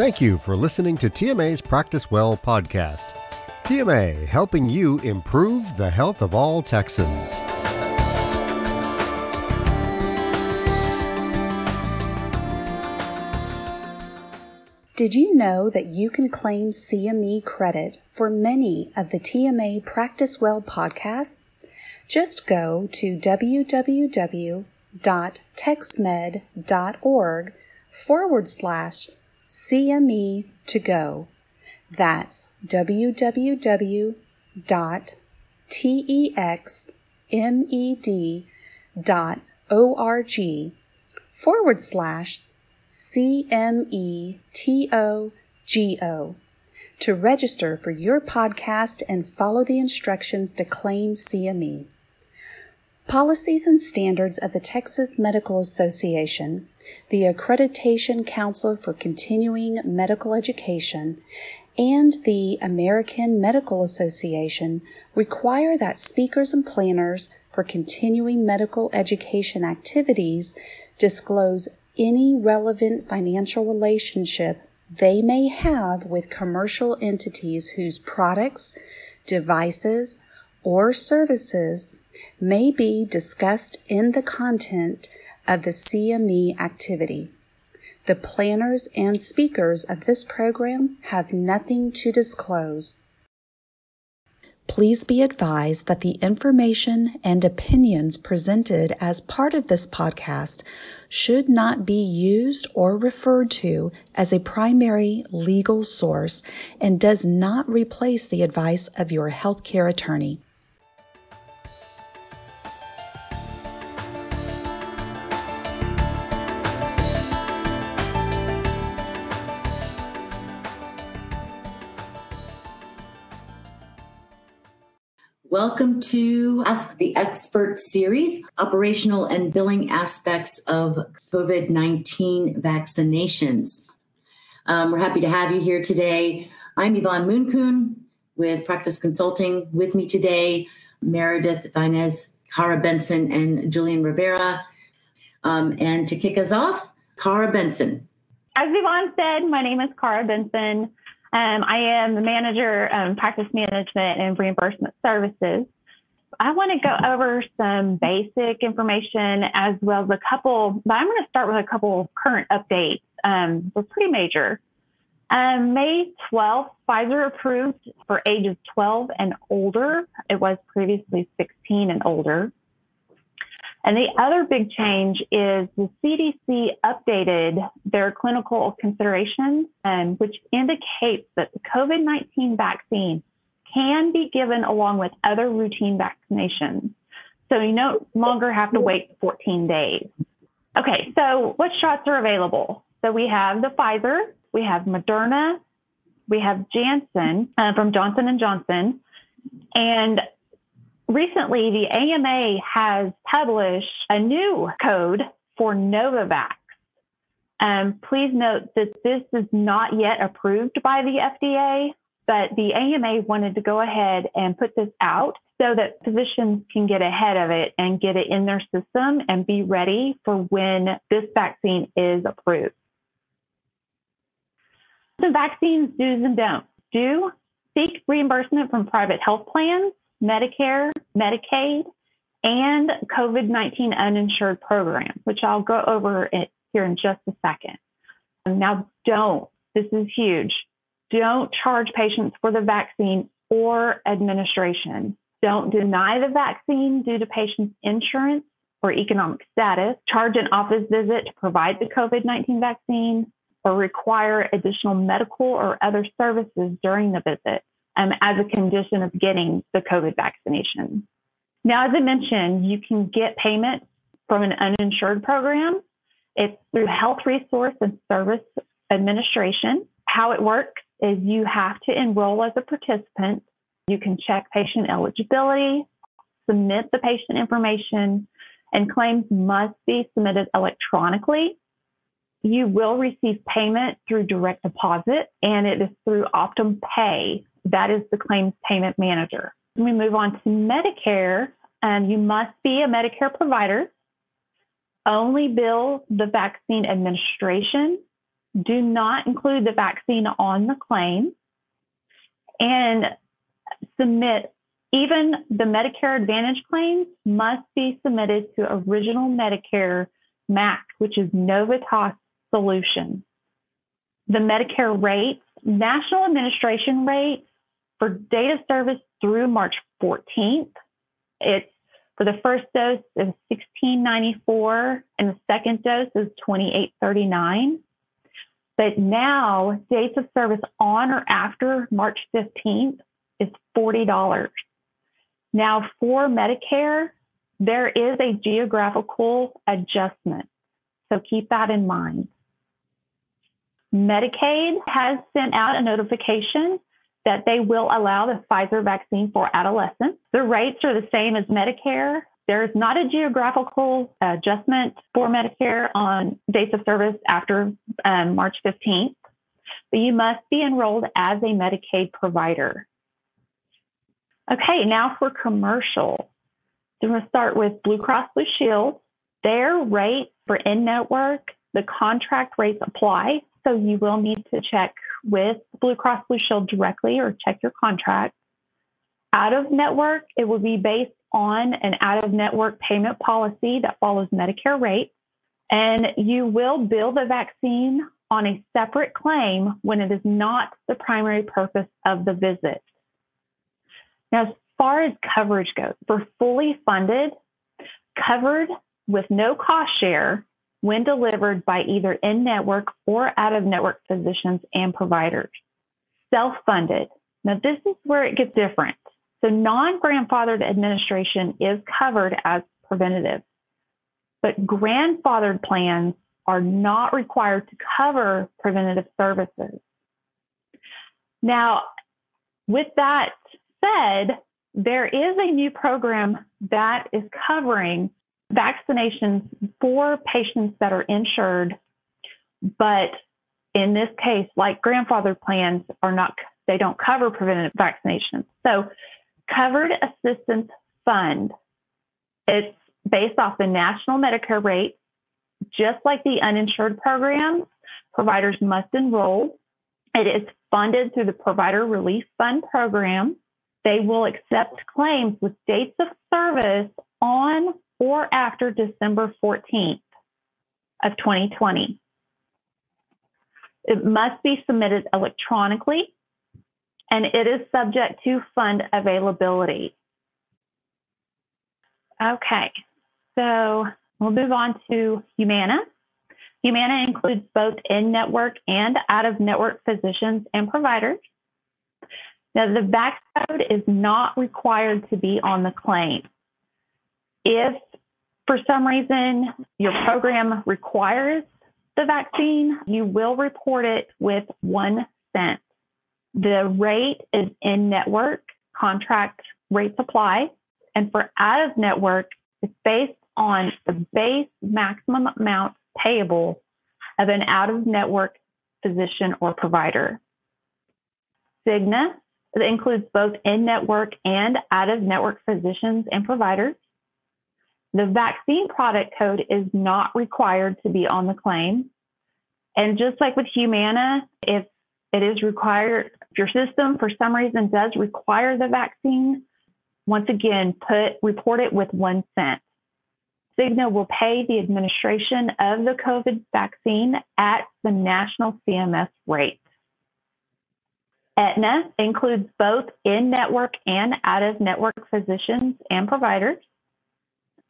Thank you for listening to TMA's Practice Well podcast. TMA helping you improve the health of all Texans. Did you know that you can claim CME credit for many of the TMA Practice Well podcasts? Just go to www.texmed.org forward slash CME to go. That's www.texmed.org forward slash CMETOGO to register for your podcast and follow the instructions to claim CME. Policies and standards of the Texas Medical Association, the Accreditation Council for Continuing Medical Education, and the American Medical Association require that speakers and planners for continuing medical education activities disclose any relevant financial relationship they may have with commercial entities whose products, devices, or services may be discussed in the content of the CME activity. The planners and speakers of this program have nothing to disclose. Please be advised that the information and opinions presented as part of this podcast should not be used or referred to as a primary legal source and does not replace the advice of your healthcare attorney. Welcome to Ask the Expert series, operational and billing aspects of COVID 19 vaccinations. Um, we're happy to have you here today. I'm Yvonne Mooncoon with Practice Consulting. With me today, Meredith Vinez, Cara Benson, and Julian Rivera. Um, and to kick us off, Cara Benson. As Yvonne said, my name is Cara Benson. Um, I am the manager of practice management and reimbursement services. I want to go over some basic information as well as a couple, but I'm going to start with a couple current updates. Um, they're pretty major. Um, May 12th, Pfizer approved for ages 12 and older. It was previously 16 and older. And the other big change is the CDC updated their clinical considerations, um, which indicates that the COVID 19 vaccine can be given along with other routine vaccinations. So you no longer have to wait 14 days. Okay, so what shots are available? So we have the Pfizer, we have Moderna, we have Janssen uh, from Johnson and Johnson, and recently the AMA has published a new code for Novavax. Um, please note that this is not yet approved by the FDA, but the AMA wanted to go ahead and put this out so that physicians can get ahead of it and get it in their system and be ready for when this vaccine is approved. Some vaccines do's and don'ts. Do seek reimbursement from private health plans Medicare, Medicaid, and COVID 19 uninsured program, which I'll go over it here in just a second. Now, don't, this is huge, don't charge patients for the vaccine or administration. Don't deny the vaccine due to patient's insurance or economic status, charge an office visit to provide the COVID 19 vaccine, or require additional medical or other services during the visit um, as a condition of getting the COVID vaccination. Now, as I mentioned, you can get payment from an uninsured program. It's through Health Resource and Service Administration. How it works is you have to enroll as a participant. You can check patient eligibility, submit the patient information, and claims must be submitted electronically. You will receive payment through direct deposit, and it is through Optum Pay, that is the claims payment manager. We move on to Medicare, and you must be a Medicare provider, only bill the vaccine administration, do not include the vaccine on the claim and submit even the Medicare Advantage claims must be submitted to original Medicare MAC, which is Novitas Solutions. The Medicare rates, national administration rate for data service through March 14th, it's for the first dose is 1694 and the second dose is 2839. But now dates of service on or after March 15th is $40. Now for Medicare, there is a geographical adjustment. So keep that in mind. Medicaid has sent out a notification that they will allow the Pfizer vaccine for adolescents. The rates are the same as Medicare. There's not a geographical adjustment for Medicare on dates of service after um, March 15th, but you must be enrolled as a Medicaid provider. Okay, now for commercial. So I'm going to start with Blue Cross Blue Shield. Their rate for in network, the contract rates apply. So you will need to check with Blue Cross Blue Shield directly or check your contract. Out of network, it will be based on an out of network payment policy that follows Medicare rates. And you will bill the vaccine on a separate claim when it is not the primary purpose of the visit. Now, as far as coverage goes, for fully funded, covered with no cost share, when delivered by either in network or out of network physicians and providers. Self funded. Now, this is where it gets different. So, non grandfathered administration is covered as preventative, but grandfathered plans are not required to cover preventative services. Now, with that said, there is a new program that is covering vaccinations for patients that are insured, but in this case, like grandfather plans are not, they don't cover preventive vaccinations. So, covered assistance fund, it's based off the national Medicare rate, just like the uninsured programs, providers must enroll. It is funded through the Provider Relief Fund program. They will accept claims with dates of service on or after December 14th of 2020. It must be submitted electronically and it is subject to fund availability. Okay, so we'll move on to Humana. Humana includes both in network and out of network physicians and providers. Now, the VAX code is not required to be on the claim. If for some reason your program requires the vaccine, you will report it with one cent. The rate is in network, contract rate supply, and for out of network, it's based on the base maximum amount payable of an out of network physician or provider. Cigna includes both in network and out of network physicians and providers. The vaccine product code is not required to be on the claim. And just like with Humana, if it is required, if your system for some reason does require the vaccine, once again, put report it with one cent. Cigna will pay the administration of the COVID vaccine at the national CMS rate. Aetna includes both in network and out of network physicians and providers.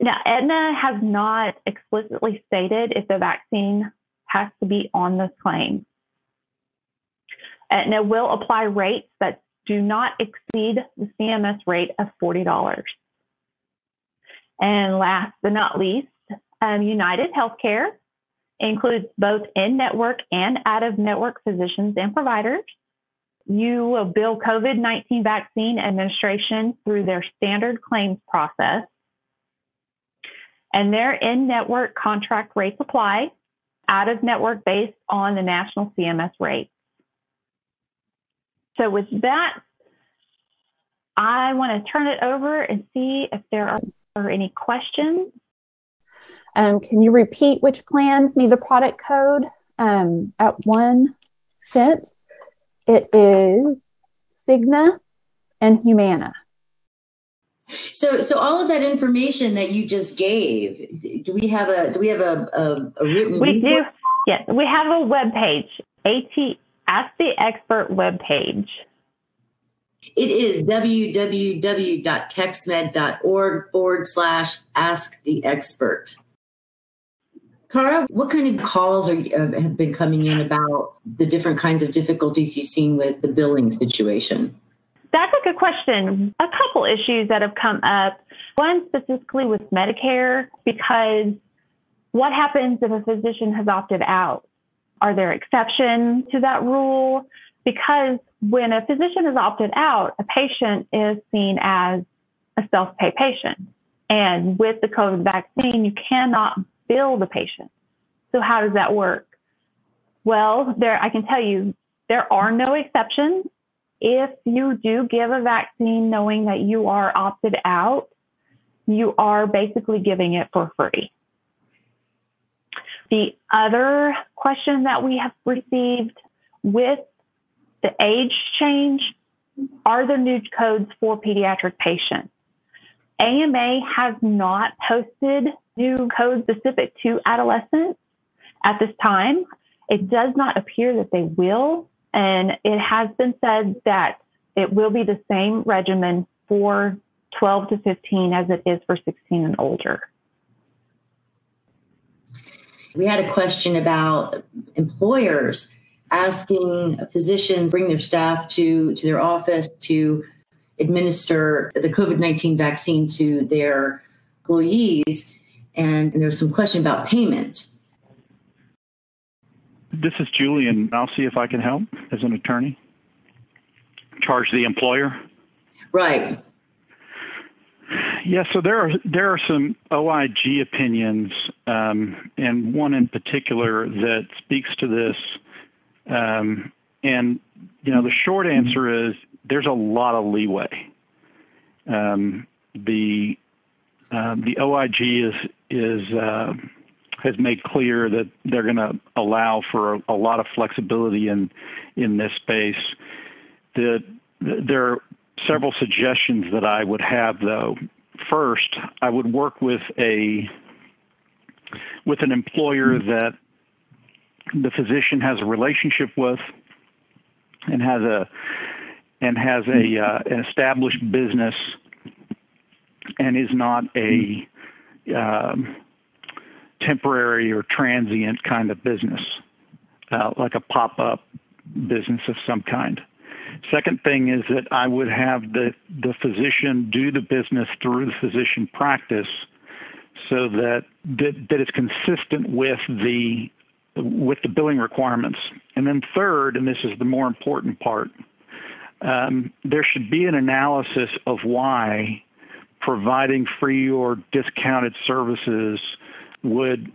Now, Aetna has not explicitly stated if the vaccine has to be on this claim. Aetna will apply rates that do not exceed the CMS rate of $40. And last but not least, um, United Healthcare includes both in network and out of network physicians and providers. You will bill COVID 19 vaccine administration through their standard claims process. And their in network contract rates apply out of network based on the national CMS rates. So, with that, I want to turn it over and see if there are, any questions. Um, can you repeat which plans need the product code um, at one cent, it is Cigna and Humana. So, so all of that information that you just gave, do we have a do we have a, a, a written? We do. Yes, we have a web page. At Ask the Expert web page. It is www.texmed.org forward slash ask the expert. Cara, what kind of calls are, have been coming in about the different kinds of difficulties you've seen with the billing situation? That's a good question. A couple issues that have come up. One specifically with Medicare, because what happens if a physician has opted out? Are there exceptions to that rule? Because when a physician has opted out, a patient is seen as a self pay patient. And with the COVID vaccine, you cannot bill the patient. So, how does that work? Well, there, I can tell you there are no exceptions. If you do give a vaccine knowing that you are opted out, you are basically giving it for free. The other question that we have received with the age change are there new codes for pediatric patients? AMA has not posted new codes specific to adolescents at this time. It does not appear that they will, and it has been said that it will be the same regimen for 12 to 15 as it is for 16 and older. We had a question about employers asking physicians bring their staff to, to their office to administer the COVID 19 vaccine to their employees. And, and was some question about payment. This is Julian. I'll see if I can help as an attorney. Charge the employer? Right. Yeah, so there are there are some OIG opinions, um, and one in particular that speaks to this. Um, and you know, the short answer is there's a lot of leeway. Um, the um, the OIG is is uh, has made clear that they're going to allow for a, lot of flexibility in in this space. The, there are several suggestions that I would have, though. First, I would work with a with an employer that the physician has a relationship with and has a and has a uh, an established business and is not a um, temporary or transient kind of business, uh, like a pop up business of some kind. Second thing is that I would have the, physician do the business through the physician practice so that, it's consistent with the with the billing requirements. And then third, and this is the more important part, um, there should be an analysis of why providing free or discounted services would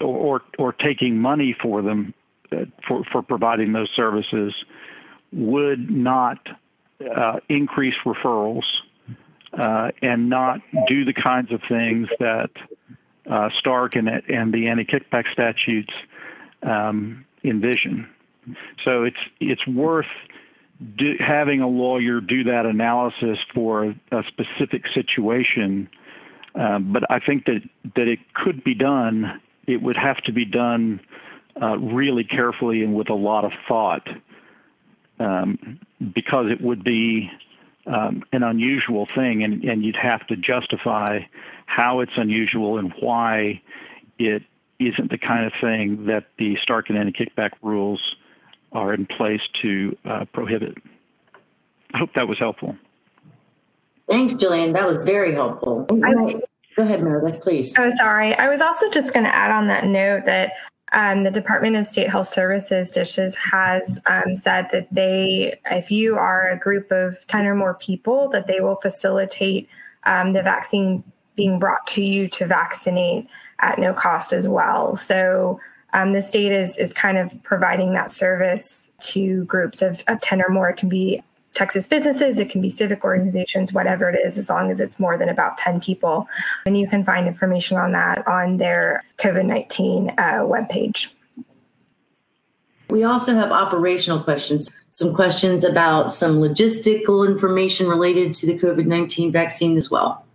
or or taking money for them uh, for for providing those services would not uh, increase referrals uh, and not do the kinds of things that uh, Stark and, and the anti-kickback statutes um, envision. So it's it's worth do, having a lawyer do that analysis for a specific situation I think that, it could be done. It would have to be done uh, really carefully and with a lot of thought um, because it would be um, an unusual thing and, and you'd have to justify how it's unusual and why it isn't the kind of thing that the Stark and anti-kickback rules are in place to uh, prohibit. I hope that was helpful. Thanks, Julian. That was very helpful. I, Go ahead, Meredith, please. Oh, sorry. I was also just going to add on that note that um, the Department of State Health Services, DISHES, has um, said that they, if you are a group of 10 or more people, that they will facilitate um, the vaccine being brought to you to vaccinate at no cost as well. So um, the state is, is kind of providing that service to groups of, of 10 or more. It can be Texas businesses, it can be civic organizations, whatever it is, as long as it's more than about 10 people. And you can find information on that on their COVID 19 uh, webpage. we also have operational questions, some questions about some logistical information related to the COVID 19 vaccine as well.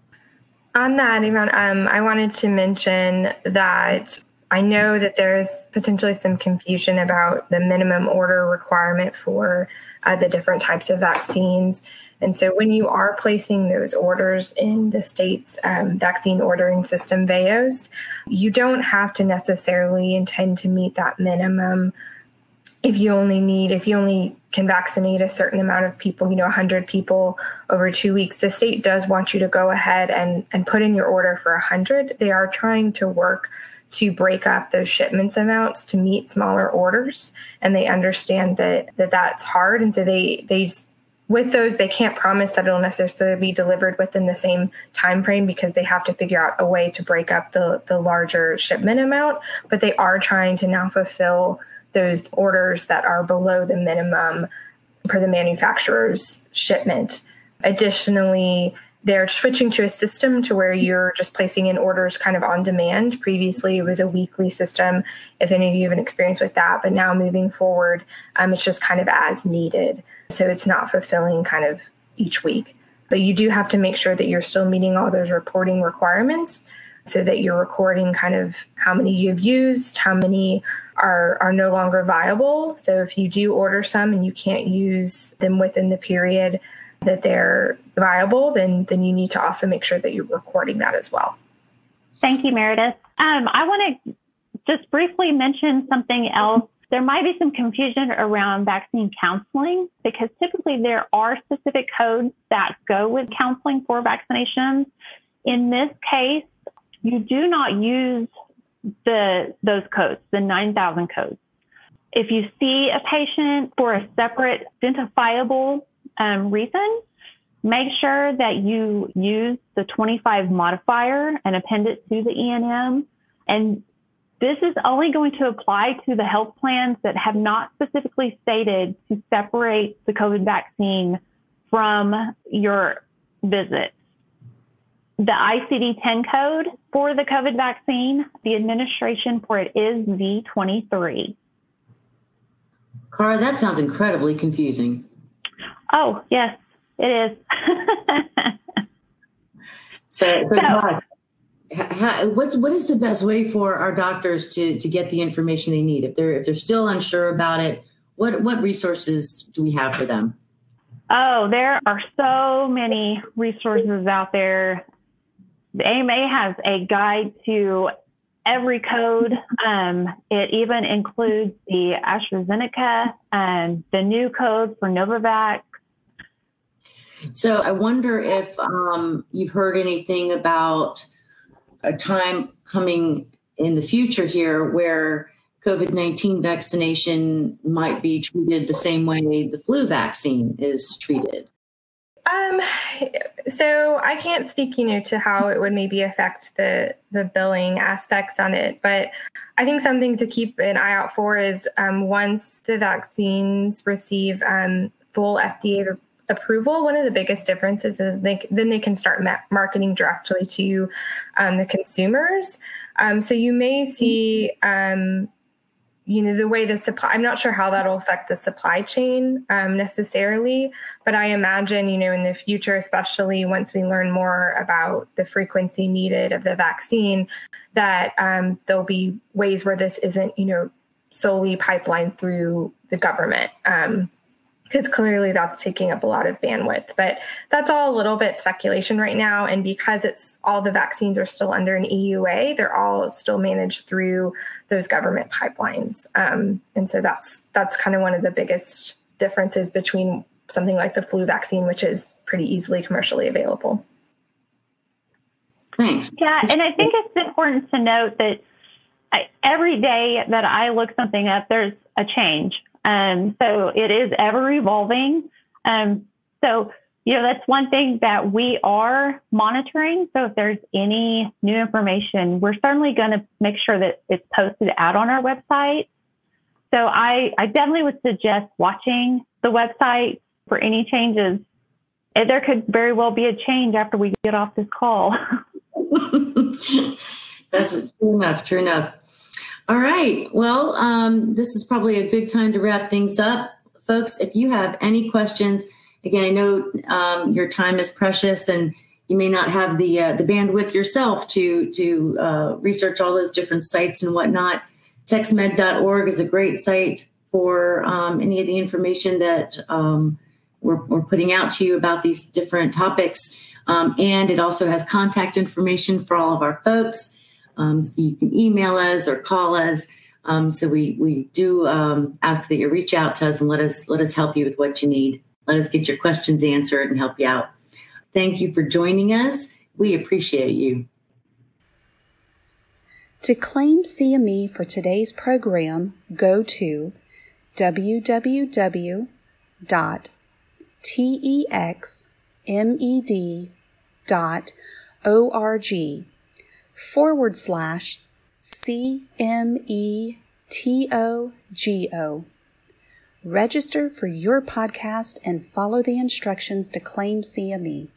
On that, Yvonne, um, I wanted to mention that I know that there's potentially some confusion about the minimum order requirement for uh, the different types of vaccines. And so when you are placing those orders in the state's um, vaccine ordering system, VAOS, you don't have to necessarily intend to meet that minimum if you only need, if you only can vaccinate a certain amount of people, you know, 100 people over two weeks, the state does want you to go ahead and, and put in your order for 100. They are trying to work to break up those shipments amounts to meet smaller orders. And they understand that, that that's hard. And so they they with those they can't promise that it'll necessarily be delivered within the same time frame because they have to figure out a way to break up the the larger shipment amount. But they are trying to now fulfill those orders that are below the minimum per the manufacturer's shipment. Additionally they're switching to a system to where you're just placing in orders kind of on demand. Previously, it was a weekly system, if any of you have an experience with that. But now moving forward, um, it's just kind of as needed. So it's not fulfilling kind of each week. But you do have to make sure that you're still meeting all those reporting requirements so that you're recording kind of how many you've used, how many are, are no longer viable. So if you do order some and you can't use them within the period that they're viable, then then you need to also make sure that you're recording that as well. Thank you, Meredith. Um, I want to just briefly mention something else there might be some confusion around vaccine counseling because typically there are specific codes that go with counseling for vaccinations. In this case, you do not use the those codes, the 9000 codes. If you see a patient for a separate identifiable um, reason, make sure that you use the 25 modifier and append it to the ENM and this is only going to apply to the health plans that have not specifically stated to separate the COVID vaccine from your visit. The ICD 10 code for the COVID vaccine, the administration for it is Z23. Cara, that sounds incredibly confusing. Oh, yes, it is. so, so, so how, what's what is the best way for our doctors to to get the information they need? If they're if they're still unsure about it what what resources do we have for them? Oh there are so many resources out there. The ama has a guide to every code. Um, it even includes the astrazeneca and the new code for novavax so i wonder if um, you've heard anything about a time coming in the future here where COVID 19 vaccination might be treated the same way the flu vaccine is treated? Um, so I can't speak, you know, to how it would maybe affect the the billing aspects on it, but I think something to keep an eye out for is um, once the vaccines receive um, full FDA approval, one of the biggest differences is they, then they can start ma- marketing directly to um, the consumers. Um, so you may see, um, you know, the way the supply, I'm not sure how that'll affect the supply chain um, necessarily, but I imagine, you know, in the future, especially once we learn more about the frequency needed of the vaccine, that um, there'll be ways where this isn't, you know, solely pipeline through the government. Um, because clearly that's taking up a lot of bandwidth. But that's all a little bit speculation right now. And because it's all the vaccines are still under an EUA, they're all still managed through those government pipelines. Um, and so that's that's kind of one of the biggest differences between something like the flu vaccine, which is pretty easily commercially available. Thanks. Yeah, and I think it's important to note that I, every day that I look something up, there's a change. Um, so it is ever evolving. Um, so, you know, that's one thing that we are monitoring. So if there's any new information, we're certainly going to make sure that it's posted out on our website. So I, I definitely would suggest watching the website for any changes. And there could very well be a change after we get off this call. That's true enough. True enough. All right. Well, um, this is probably a good time to wrap things up. Folks, if you have any questions, again, I know um, your time is precious and you may not have the uh, the bandwidth yourself to to uh, research all those different sites and whatnot. TexMed.org is a great site for um, any of the information that um, we're, we're, putting out to you about these different topics. Um, and it also has contact information for all of our folks. Um, so you can email us or call us. Um, so we we do um, ask that you reach out to us and let us let us help you with what you need. Let us get your questions answered and help you out. Thank you for joining us. We appreciate you. To claim CME for today's program, go to www.texmed.org forward slash CMETOGO. Register for your podcast and follow the instructions to claim CME.